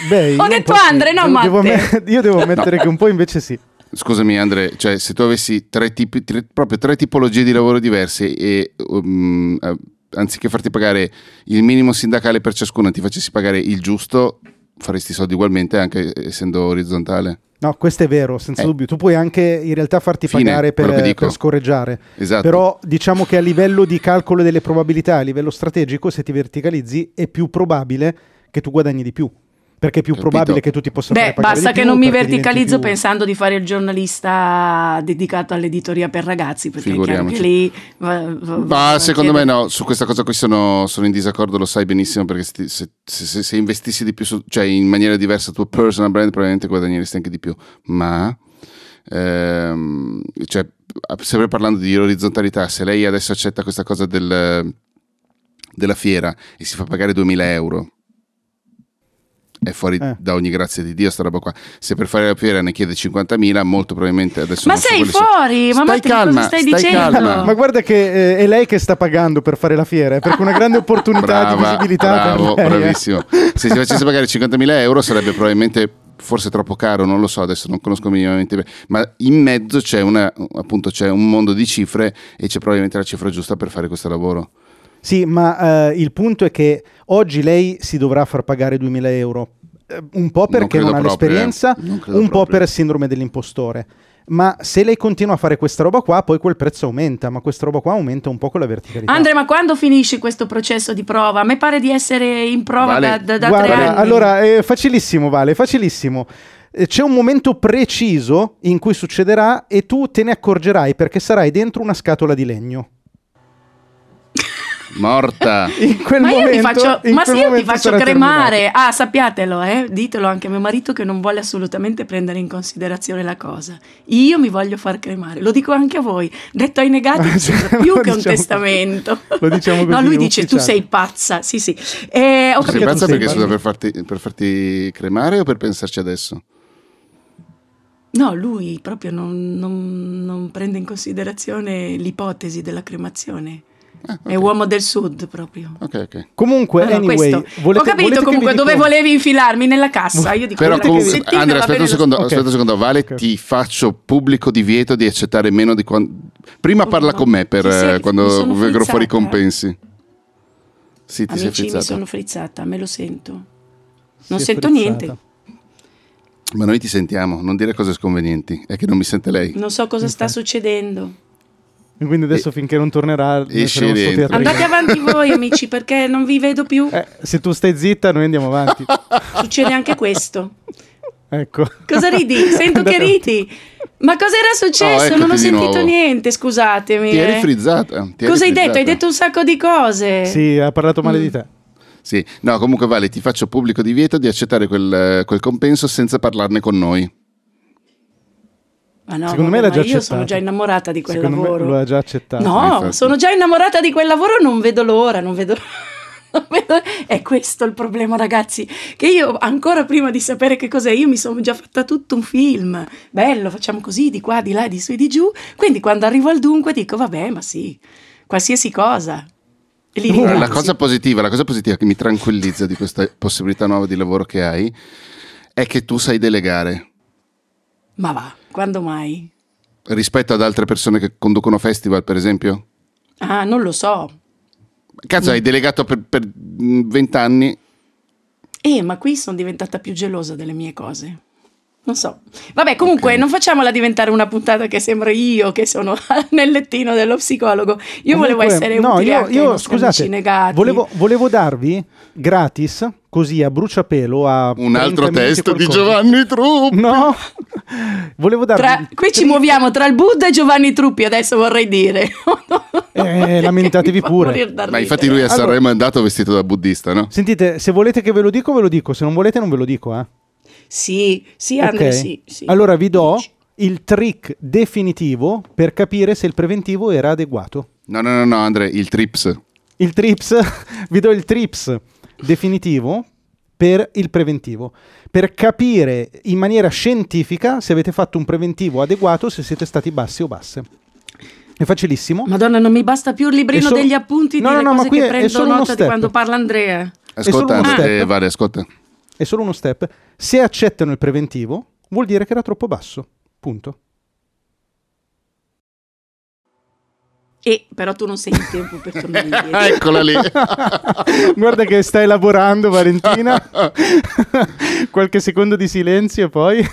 Beh, io Ho detto. Andre, no Devo- devo Matte. me- io devo ammettere che un po' invece sì. scusami Andre, cioè se tu avessi tre tipi, tre- proprio tre tipologie di lavoro diverse e um, eh, anziché farti pagare il minimo sindacale per ciascuna ti facessi pagare il giusto, faresti soldi ugualmente anche essendo orizzontale. No, questo è vero, senza Eh. dubbio. Tu puoi anche in realtà farti Fine, pagare per, per scorreggiare. Esatto. Però diciamo che a livello di calcolo delle probabilità, a livello strategico, se ti verticalizzi è più probabile che tu guadagni di più. Perché è più Capito. probabile che tu ti possa fare Beh, pagare basta che più, non mi verticalizzo pensando di fare il giornalista dedicato all'editoria per ragazzi, perché è chiaro Figuriamoci. che lì... va- va- a secondo me chiedere- no, su questa cosa qui sono, sono in disaccordo, lo sai benissimo perché se, se- se- se investissi di più, su- cioè in maniera diversa il tuo personal brand probabilmente guadagneresti anche di più, ma ehm, cioè, sempre parlando di orizzontalità, se lei adesso accetta questa cosa del- della fiera e si fa pagare 2000 euro è fuori Eh. da ogni grazia di Dio sta roba qua. Se per fare la fiera ne chiede 50.000, molto probabilmente adesso Ma non so sei sono- fuori, ma Stai Matteo, calma, cosa stai, stai dicendo? calma. Ma guarda che eh, è lei che sta pagando per fare la fiera, è perché una grande opportunità di Brava, visibilità bravo, per lei, eh. bravissimo. Se si facesse pagare 50.000 euro sarebbe probabilmente forse troppo caro, non lo so, adesso non conosco minimamente, bene. ma in mezzo c'è, una, appunto, c'è un mondo di cifre e c'è probabilmente la cifra giusta per fare questo lavoro. Sì, ma eh, il punto è che oggi lei si dovrà far pagare 2000 euro. Eh, Un po' perché credo non, ha proprio, l'esperienza, eh. Non un po' proprio. per sindrome dell'impostore. Ma se lei continua a fare questa roba qua, poi quel prezzo aumenta, ma questa roba qua aumenta un po' con la verticalità. Andrea, ma quando finisce questo processo di prova? A me pare di essere in prova Vale. da, da- da Guarda, tre anni. allora, è facilissimo, Vale, facilissimo. Eh, C'è un momento preciso in cui succederà e tu te ne accorgerai perché sarai dentro una scatola di legno. Morta! In quel ma io momento, mi faccio, in ma se io momento faccio cremare, terminato. ah sappiatelo, eh, ditelo anche a mio marito che non vuole assolutamente prendere in considerazione la cosa. Io mi voglio far cremare, lo dico anche a voi. Detto ai negati, sembra più che un diciamo- testamento. lo diciamo no, così, lui dice tu ufficiale. sei pazza, sì sì. Eh, ho Sei Perché capito. pazza tu sei perché scusa per farti, per farti cremare o per pensarci adesso? No, lui proprio non, non- non prende in considerazione l'ipotesi della cremazione. Ah, È uomo del sud proprio. Ok, ok. Comunque, No, no, anyway, volete, Ho capito comunque dove dico- volevi infilarmi nella cassa. Io dico Però comunque, Andrea, aspetta un secondo, Ok. aspetta un secondo. Vale, Ok. ti faccio pubblico divieto di accettare meno di quando... Prima parla con me per sei- eh, mi quando vengono fuori i compensi. Sì, ti sei Amici, mi frizzata. sono frizzata, me lo sento. Si Non è sento frizzata. niente. Ma noi ti sentiamo, non dire cose sconvenienti. È che non mi sente lei. Non so cosa sta succedendo. E quindi adesso finché non tornerà, e. Andate avanti voi, amici, perché non vi vedo più. Eh, se tu stai zitta, noi andiamo avanti. Succede anche questo. ecco. Cosa ridi? Sento che ridi. Ma cosa era successo? Oh, non ho sentito nuovo. niente, scusatemi. Ti eri eh. frizzata. ti eri Cosa hai detto? Hai detto un sacco di cose. Sì, ha parlato male Mm. di te. Sì, no, comunque Vale, ti faccio pubblico divieto di accettare quel, quel compenso senza parlarne con noi. Ma no, Secondo me l'ha già ma io accettato. sono già innamorata di quel Secondo lavoro. me lo ha già accettato. No, Infatti. sono già innamorata di quel lavoro, non vedo l'ora, non vedo... È questo il problema, ragazzi, che io ancora prima di sapere che cos'è, io mi sono già fatta tutto un film. Bello, facciamo così, di qua, di là, di su e di giù. Quindi quando arrivo al dunque dico, vabbè, ma sì, qualsiasi cosa. Allora, la cosa positiva, la cosa positiva che mi tranquillizza di questa possibilità nuova di lavoro che hai è che tu sai delegare Ma va, quando mai? rispetto ad altre persone che conducono festival, per esempio. Ah, non lo so. Cazzo, hai delegato per per, mm, vent'anni. Eh, ma qui sono diventata più gelosa delle mie cose. Non so. Vabbè, comunque, Ok. non facciamola diventare una puntata che sembra io che sono nel lettino dello psicologo. Io volevo Comunque, essere no, utile io, io scusate, volevo, volevo darvi gratis, così a bruciapelo, a Un 30 altro testo di. Giovanni Trupp. No, volevo darvi... Tra- qui ci muoviamo tra il Buddha e Giovanni Truppi, adesso vorrei dire. Eh, lamentatevi pure. Ma infatti lui a Allora- Sanremo è andato vestito da buddista, no? Sentite, se volete che ve lo dico, ve lo dico. Se non volete, non ve lo dico. Eh. Sì, sì, Andrea, Ok? sì, sì. Allora vi do il trick definitivo per capire se il preventivo era adeguato. No, no, no, no, Andre, il trips. Il trips, vi do il trips definitivo per il preventivo, per capire in maniera scientifica se avete fatto un preventivo adeguato, se siete stati bassi o basse. È facilissimo. Madonna, non mi basta più il librino È solo- degli appunti No, delle no, no, ma cose qui che è- è prendo uno nota di quando parla Andrea. solo Ascolta, uno Andre, step. Vale, ascolta. È solo uno step. Se accettano il preventivo, vuol dire che era troppo basso. Punto. E però tu non sei in tempo per tornare indietro. Eccola lì. Guarda che sta elaborando Valentina. Qualche secondo di silenzio e poi...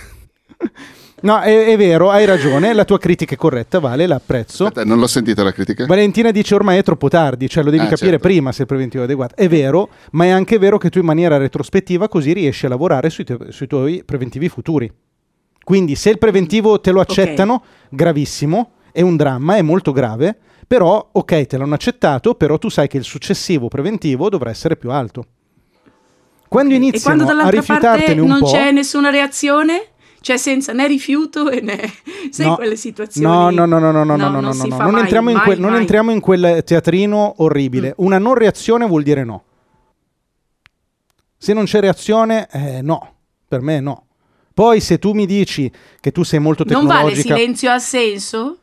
No, è, è vero, hai ragione, la tua critica è corretta, Vale, l'apprezzo. Aspetta, non l'ho sentita la critica. Valentina dice ormai è troppo tardi, cioè lo devi Ah, capire certo. prima se il preventivo è adeguato. È vero, ma è anche vero che tu in maniera retrospettiva così riesci a lavorare sui, tu- sui tuoi preventivi futuri. Quindi se il preventivo te lo accettano, gravissimo, è un dramma, è molto grave, però ok, te l'hanno accettato, però tu sai che il successivo preventivo dovrà essere più alto. Quando e iniziano quando a dall'altra parte rifiutartene un non po'... c'è nessuna reazione? Cioè senza né rifiuto e né... Sai No. quelle situazioni? No, no, no, no, no, no, no, no, non no, no. fa Non, mai, entriamo in mai, quel, non entriamo in quel teatrino orribile. Mm. Una non reazione vuol dire no. Se non c'è reazione, eh, no, per me no. Poi se tu mi dici che tu sei molto Non tecnologica... vale silenzio ha senso?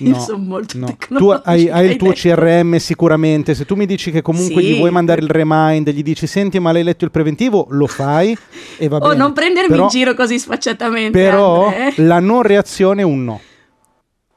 No, sono molto no. Tu hai, hai il tuo detto. CRM sicuramente, se tu mi dici che comunque Sì. gli vuoi mandare il remind, gli dici senti ma l'hai letto il preventivo, lo fai e va Oh, bene. non prendermi Però- in giro così sfacciatamente. Però Andre, la non reazione è un no.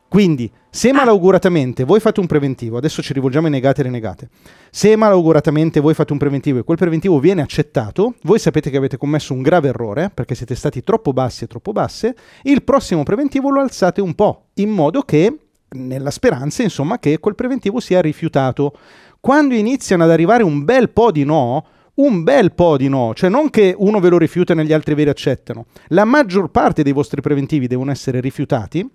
Quindi, se malauguratamente voi fate un preventivo, adesso ci rivolgiamo ai negati e alle negate, se malauguratamente voi fate un preventivo e quel preventivo viene accettato, voi sapete che avete commesso un grave errore perché siete stati troppo bassi e troppo basse, il prossimo preventivo lo alzate un po', in modo che, nella speranza, insomma, che quel preventivo sia rifiutato. Quando iniziano ad arrivare un bel po' di no, un bel po' di no, cioè non che uno ve lo rifiuta e gli altri ve li accettano, la maggior parte dei vostri preventivi devono essere rifiutati,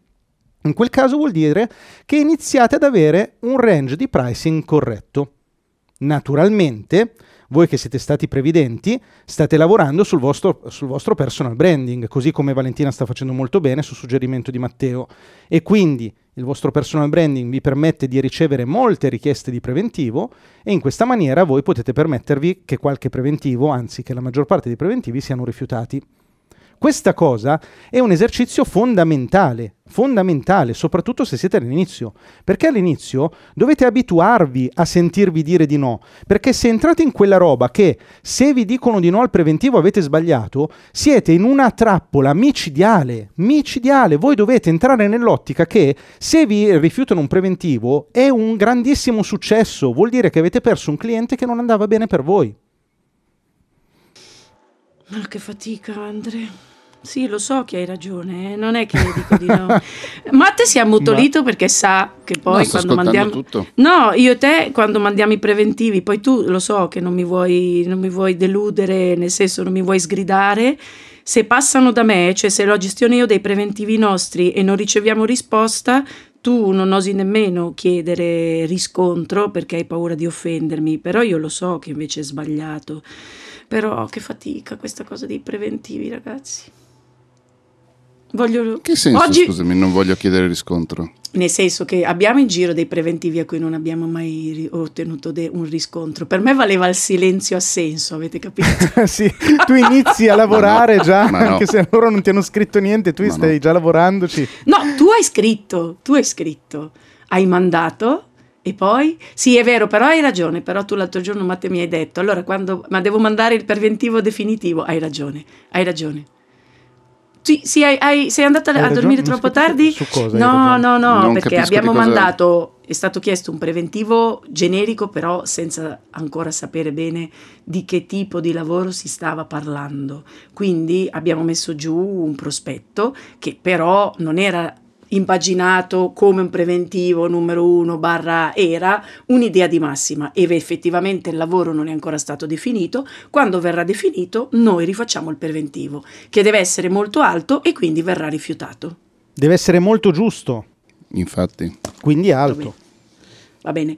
in quel caso vuol dire che iniziate ad avere un range di pricing corretto. Naturalmente, voi che siete stati previdenti, state lavorando sul vostro, sul vostro personal branding, così come Valentina sta facendo molto bene su suggerimento di Matteo. E quindi il vostro personal branding vi permette di ricevere molte richieste di preventivo e in questa maniera voi potete permettervi che qualche preventivo, anzi che la maggior parte dei preventivi siano rifiutati. Questa cosa è un esercizio fondamentale, fondamentale, soprattutto se siete all'inizio, perché all'inizio dovete abituarvi a sentirvi dire di no, perché se entrate in quella roba che se vi dicono di no al preventivo avete sbagliato, siete in una trappola micidiale, micidiale, voi dovete entrare nell'ottica che se vi rifiutano un preventivo è un grandissimo successo, vuol dire che avete perso un cliente che non andava bene per voi. Ma che fatica, Andre. Sì, lo so che hai ragione, eh, non è che dico di no. Matte si è ammutolito perché sa che poi No, quando mandiamo... tutto. No, io e te quando mandiamo i preventivi, poi tu lo so che non mi vuoi, non mi vuoi deludere, nel senso non mi vuoi sgridare. Se passano da me, cioè se lo gestiono io dei preventivi nostri e non riceviamo risposta, tu non osi nemmeno chiedere riscontro perché hai paura di offendermi, però io lo so che invece è sbagliato. Però che fatica questa cosa dei preventivi, ragazzi. Voglio... Che senso, Oggi- scusami, non voglio chiedere riscontro? Nel senso che abbiamo in giro dei preventivi a cui non abbiamo mai ri- ottenuto de- un riscontro. Per me valeva il silenzio assenso, avete capito? sì, tu inizi a lavorare no, già, no. anche se loro non ti hanno scritto niente, tu Ma stai no. già lavorandoci. No, tu hai scritto, tu hai scritto, hai mandato e poi... Sì, è vero, però hai ragione, però tu l'altro giorno Matte mi hai detto, allora quando... Ma devo mandare il preventivo definitivo, hai ragione, hai ragione. Sì, sì, hai- hai- sei andata Hai a dormire troppo tardi? su cosa No, no, no, Non perché abbiamo mandato, è stato chiesto un preventivo generico, però senza ancora sapere bene di che tipo di lavoro si stava parlando. Quindi abbiamo messo giù un prospetto che però non era impaginato come un preventivo numero uno barra era un'idea di massima. E effettivamente il lavoro non è ancora stato definito. Quando verrà definito noi rifacciamo il preventivo che deve essere molto alto e quindi verrà rifiutato. Deve essere molto giusto, Infatti. quindi alto. va bene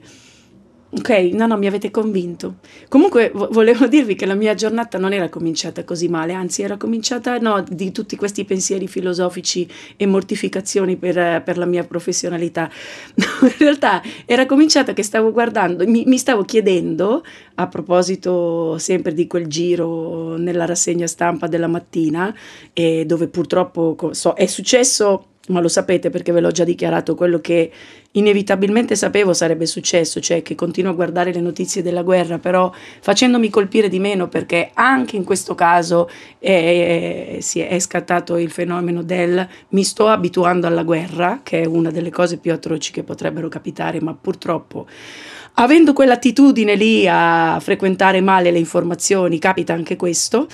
ok no no mi avete convinto. Comunque vo- volevo dirvi che la mia giornata non era cominciata così male anzi era cominciata no di tutti questi pensieri filosofici e mortificazioni per, eh, per la mia professionalità. In realtà era cominciata che stavo guardando mi, mi stavo chiedendo a proposito sempre di quel giro nella rassegna stampa della mattina e dove purtroppo so, è successo ma lo sapete perché ve l'ho già dichiarato quello che inevitabilmente sapevo sarebbe successo, cioè che continuo a guardare le notizie della guerra, però facendomi colpire di meno perché anche in questo caso è, si è, è scattato il fenomeno del mi sto abituando alla guerra, che è una delle cose più atroci che potrebbero capitare, ma purtroppo avendo quell'attitudine lì a frequentare male le informazioni, capita anche questo,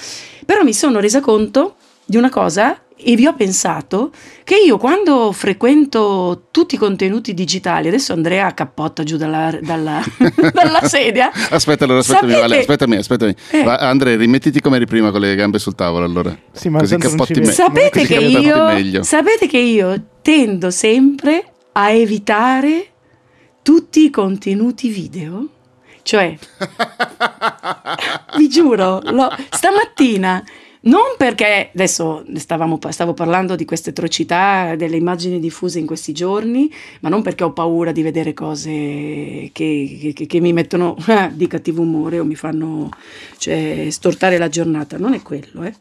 però mi sono resa conto di una cosa e vi ho pensato che io quando frequento tutti i contenuti digitali, adesso Andrea cappotta giù dalla, dalla- dalla sedia. Aspetta, allora, aspettami, Sapete- Vale, aspettami, aspettami. Eh. Va, Andrea, rimettiti come eri prima con le gambe sul tavolo, allora. Sì, ma Così cappotti me-. Sapete così che, io, meglio. sapete che io tendo sempre a evitare tutti i contenuti video? Cioè, vi giuro, l'ho- stamattina Non perché adesso stavamo, stavo parlando di queste atrocità, delle immagini diffuse in questi giorni, ma non perché ho paura di vedere cose che, che, che mi mettono eh, di cattivo umore o mi fanno cioè, stortare la giornata, non è quello. Eh.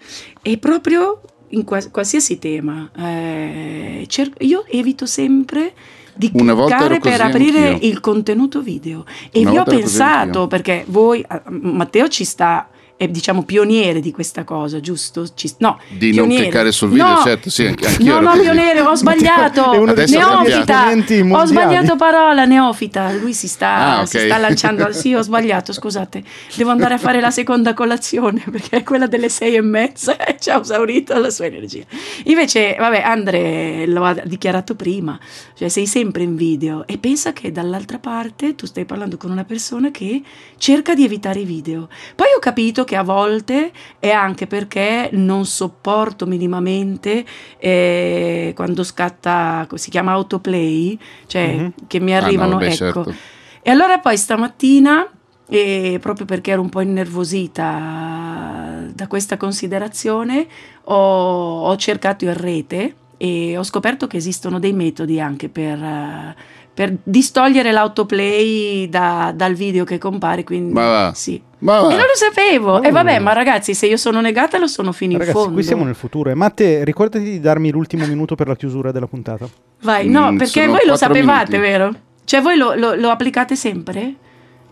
È proprio in qualsiasi tema. Eh, cerco, io evito sempre di Una cliccare per aprire anch'io. il contenuto video. E Una vi ho pensato, perché voi, Matteo ci sta, è diciamo pioniere di questa cosa, giusto? Ci- no, Di non pioniere. cliccare sul video, No, certo, sì, anche- anch'io No, no, così. pioniere, ho sbagliato. Neofita. Ho sbagliato parola, neofita. Lui si sta, Ah, ok. si sta lanciando. Sì, ho sbagliato, scusate. Devo andare a fare la seconda colazione perché è quella delle sei e mezza e ci ha esaurito la sua energia. Invece, vabbè, Andre lo ha dichiarato prima, cioè sei sempre in video e pensa che dall'altra parte tu stai parlando con una persona che cerca di evitare i video. Poi ho capito che a volte è anche perché non sopporto minimamente eh, quando scatta, si chiama autoplay, cioè Mhm. che mi Ah, no, arrivano, vabbè, ecco. certo. E allora poi stamattina, e proprio perché ero un po' innervosita da questa considerazione, ho, ho cercato in rete e ho scoperto che esistono dei metodi anche per, eh, per distogliere l'autoplay da- dal video che compare. Quindi, Ma va. Sì. Ma va. E non lo sapevo. E vabbè, ma ragazzi, se io sono negata, lo sono fino in Ragazzi, fondo. qui siamo nel futuro. E Matte, ricordati di darmi l'ultimo minuto per la chiusura della puntata. Vai, no, Mm, perché voi lo sapevate, minuti. vero? Cioè, voi lo, lo- lo applicate sempre?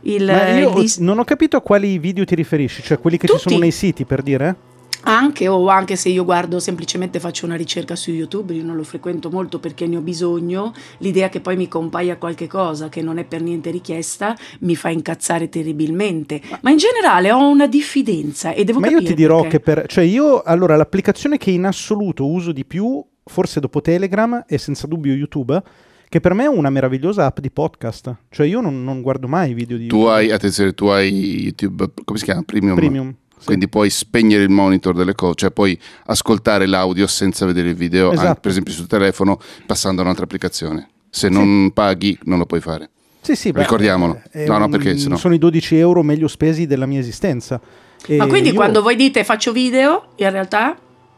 Il, Ma io il dis- non ho capito a quali video ti riferisci, cioè quelli che ci Tutti. sono nei siti per dire? Anche o anche se io guardo semplicemente faccio una ricerca su YouTube, io non lo frequento molto perché ne ho bisogno, l'idea che poi mi compaia qualche cosa che non è per niente richiesta mi fa incazzare terribilmente. Ma in generale ho una diffidenza e devo Ma io capire ti dirò perché. che per... Cioè io, allora, l'applicazione che in assoluto uso di più, forse dopo Telegram e senza dubbio YouTube, che per me è una meravigliosa app di podcast. Cioè io non, non guardo mai i video di Tu YouTube. hai, attenzione, tu hai YouTube, come si chiama? Premium. Premium. Sì. Quindi puoi spegnere il monitor delle cose, cioè puoi ascoltare l'audio senza vedere il video, Esatto. anche, per esempio sul telefono, passando a un'altra applicazione. Se non paghi, non lo puoi fare. Sì, sì, beh, Ricordiamolo. è No, no, perché sennò- Sono i 12 euro meglio spesi della mia esistenza. E Ma quindi io- quando voi dite faccio video, in realtà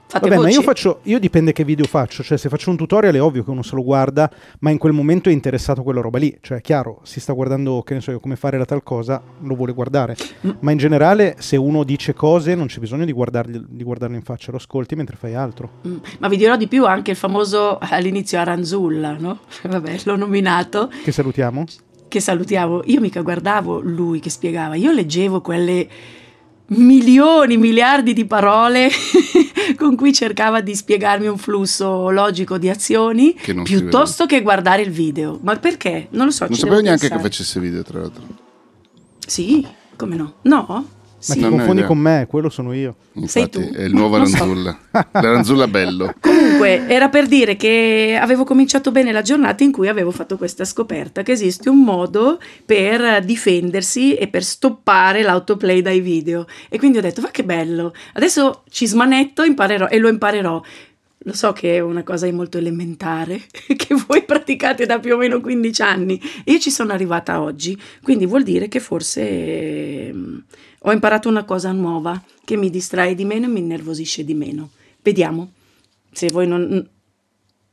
fate Vabbè, ma voci. io faccio, io dipende che video faccio, cioè se faccio un tutorial è ovvio che uno se lo guarda, ma in quel momento è interessato a quella roba lì, cioè è chiaro, si sta guardando, che ne so io, come fare la tal cosa, lo vuole guardare, Mm. ma in generale se uno dice cose non c'è bisogno di, guardargli, di guardarlo in faccia, lo ascolti mentre fai altro. Mm, Ma vi dirò di più anche il famoso all'inizio Aranzulla, no? Vabbè, l'ho nominato. Che salutiamo? che salutiamo, io mica guardavo lui che spiegava, io leggevo quelle milioni, miliardi di parole con cui cercava di spiegarmi un flusso logico di azioni Che piuttosto che guardare il video. Ma perché? Non lo so. Non sapevo neanche che pensare. facesse video, tra l'altro. Sì, come no? No? Ma Sì. ti confondi con me, quello sono io. Infatti, tu? è il nuovo Non so. Aranzulla. L'Aranzulla bello. Comunque, era per dire che avevo cominciato bene la giornata in cui avevo fatto questa scoperta, che esiste un modo per difendersi e per stoppare l'autoplay dai video. E quindi ho detto, ma che bello, adesso ci smanetto imparerò, e lo imparerò. Lo so che è una cosa molto elementare, che voi praticate da più o meno 15 anni, io ci sono arrivata oggi, quindi vuol dire che forse ehm, ho imparato una cosa nuova, che mi distrae di meno e mi innervosisce di meno. Vediamo se voi non...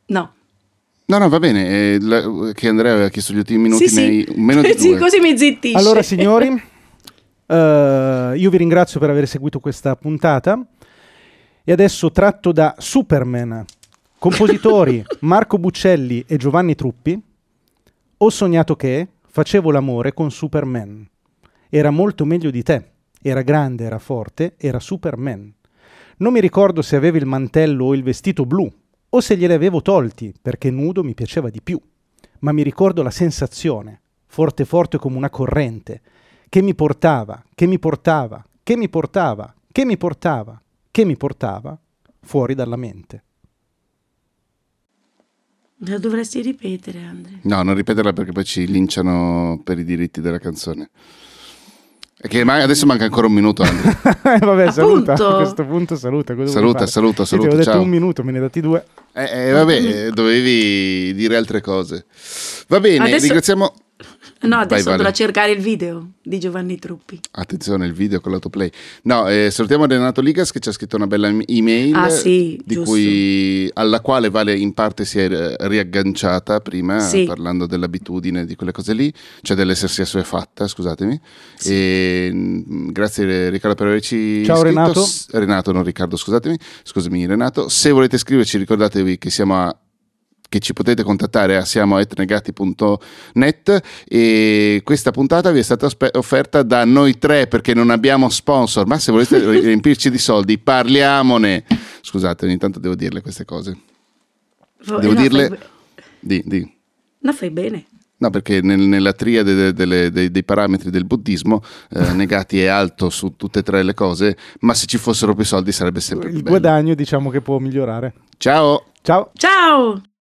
No. No, no, va bene. eh, la- che Andrea aveva chiesto gli ultimi minuti, sì, ne sì. meno di Sì, due. così mi zittisce. Allora signori, eh, io vi ringrazio per aver seguito questa puntata e adesso tratto da Superman, compositori Marco Buccelli e Giovanni Truppi, ho sognato che facevo l'amore con Superman. Era molto meglio di te, era grande, era forte, era Superman. Non mi ricordo se avevi il mantello o il vestito blu, o se glieli avevo tolti, perché nudo mi piaceva di più. Ma mi ricordo la sensazione, forte forte come una corrente, che mi portava, che mi portava, che mi portava, che mi portava, che mi portava fuori dalla mente. Lo dovresti ripetere, Andre. No, non ripeterla perché poi ci linciano per i diritti della canzone. Che ma- adesso manca ancora un minuto. Eh, Vabbè, saluta. A questo punto saluta. cosa Saluta, saluta, saluta, Ti ho detto ciao. un minuto, me ne hai dati due. Eh, eh, vabbè, dovevi dire altre cose. Va bene, Adesso- ringraziamo. No, adesso Vai, andrò Vale. a cercare il video di Giovanni Truppi. Attenzione, il video con l'autoplay. No, eh, salutiamo Renato Ligas che ci ha scritto una bella email Ah, sì, cui, alla quale Vale in parte si è riagganciata prima Sì. parlando dell'abitudine di quelle cose lì, cioè dell'essersi assuefatta, scusatemi. Sì. E, mm, grazie Riccardo per averci Ciao, scritto. Renato. Renato, non Riccardo, scusatemi. Scusami Renato. Se volete scriverci ricordatevi che siamo a che ci potete contattare a siamo.negati.net e questa puntata vi è stata offerta da noi tre perché non abbiamo sponsor, ma se volete riempirci di soldi parliamone. Scusate, ogni tanto devo dirle queste cose. Vo- Devo no, dirle- fai Di, di. No, fai bene. No, perché nel- nella triade de- delle- dei, dei parametri del buddismo, eh, negati è alto su tutte e tre le cose, ma se ci fossero più soldi sarebbe sempre più Il bello. guadagno diciamo che può migliorare. Ciao! Ciao. Ciao!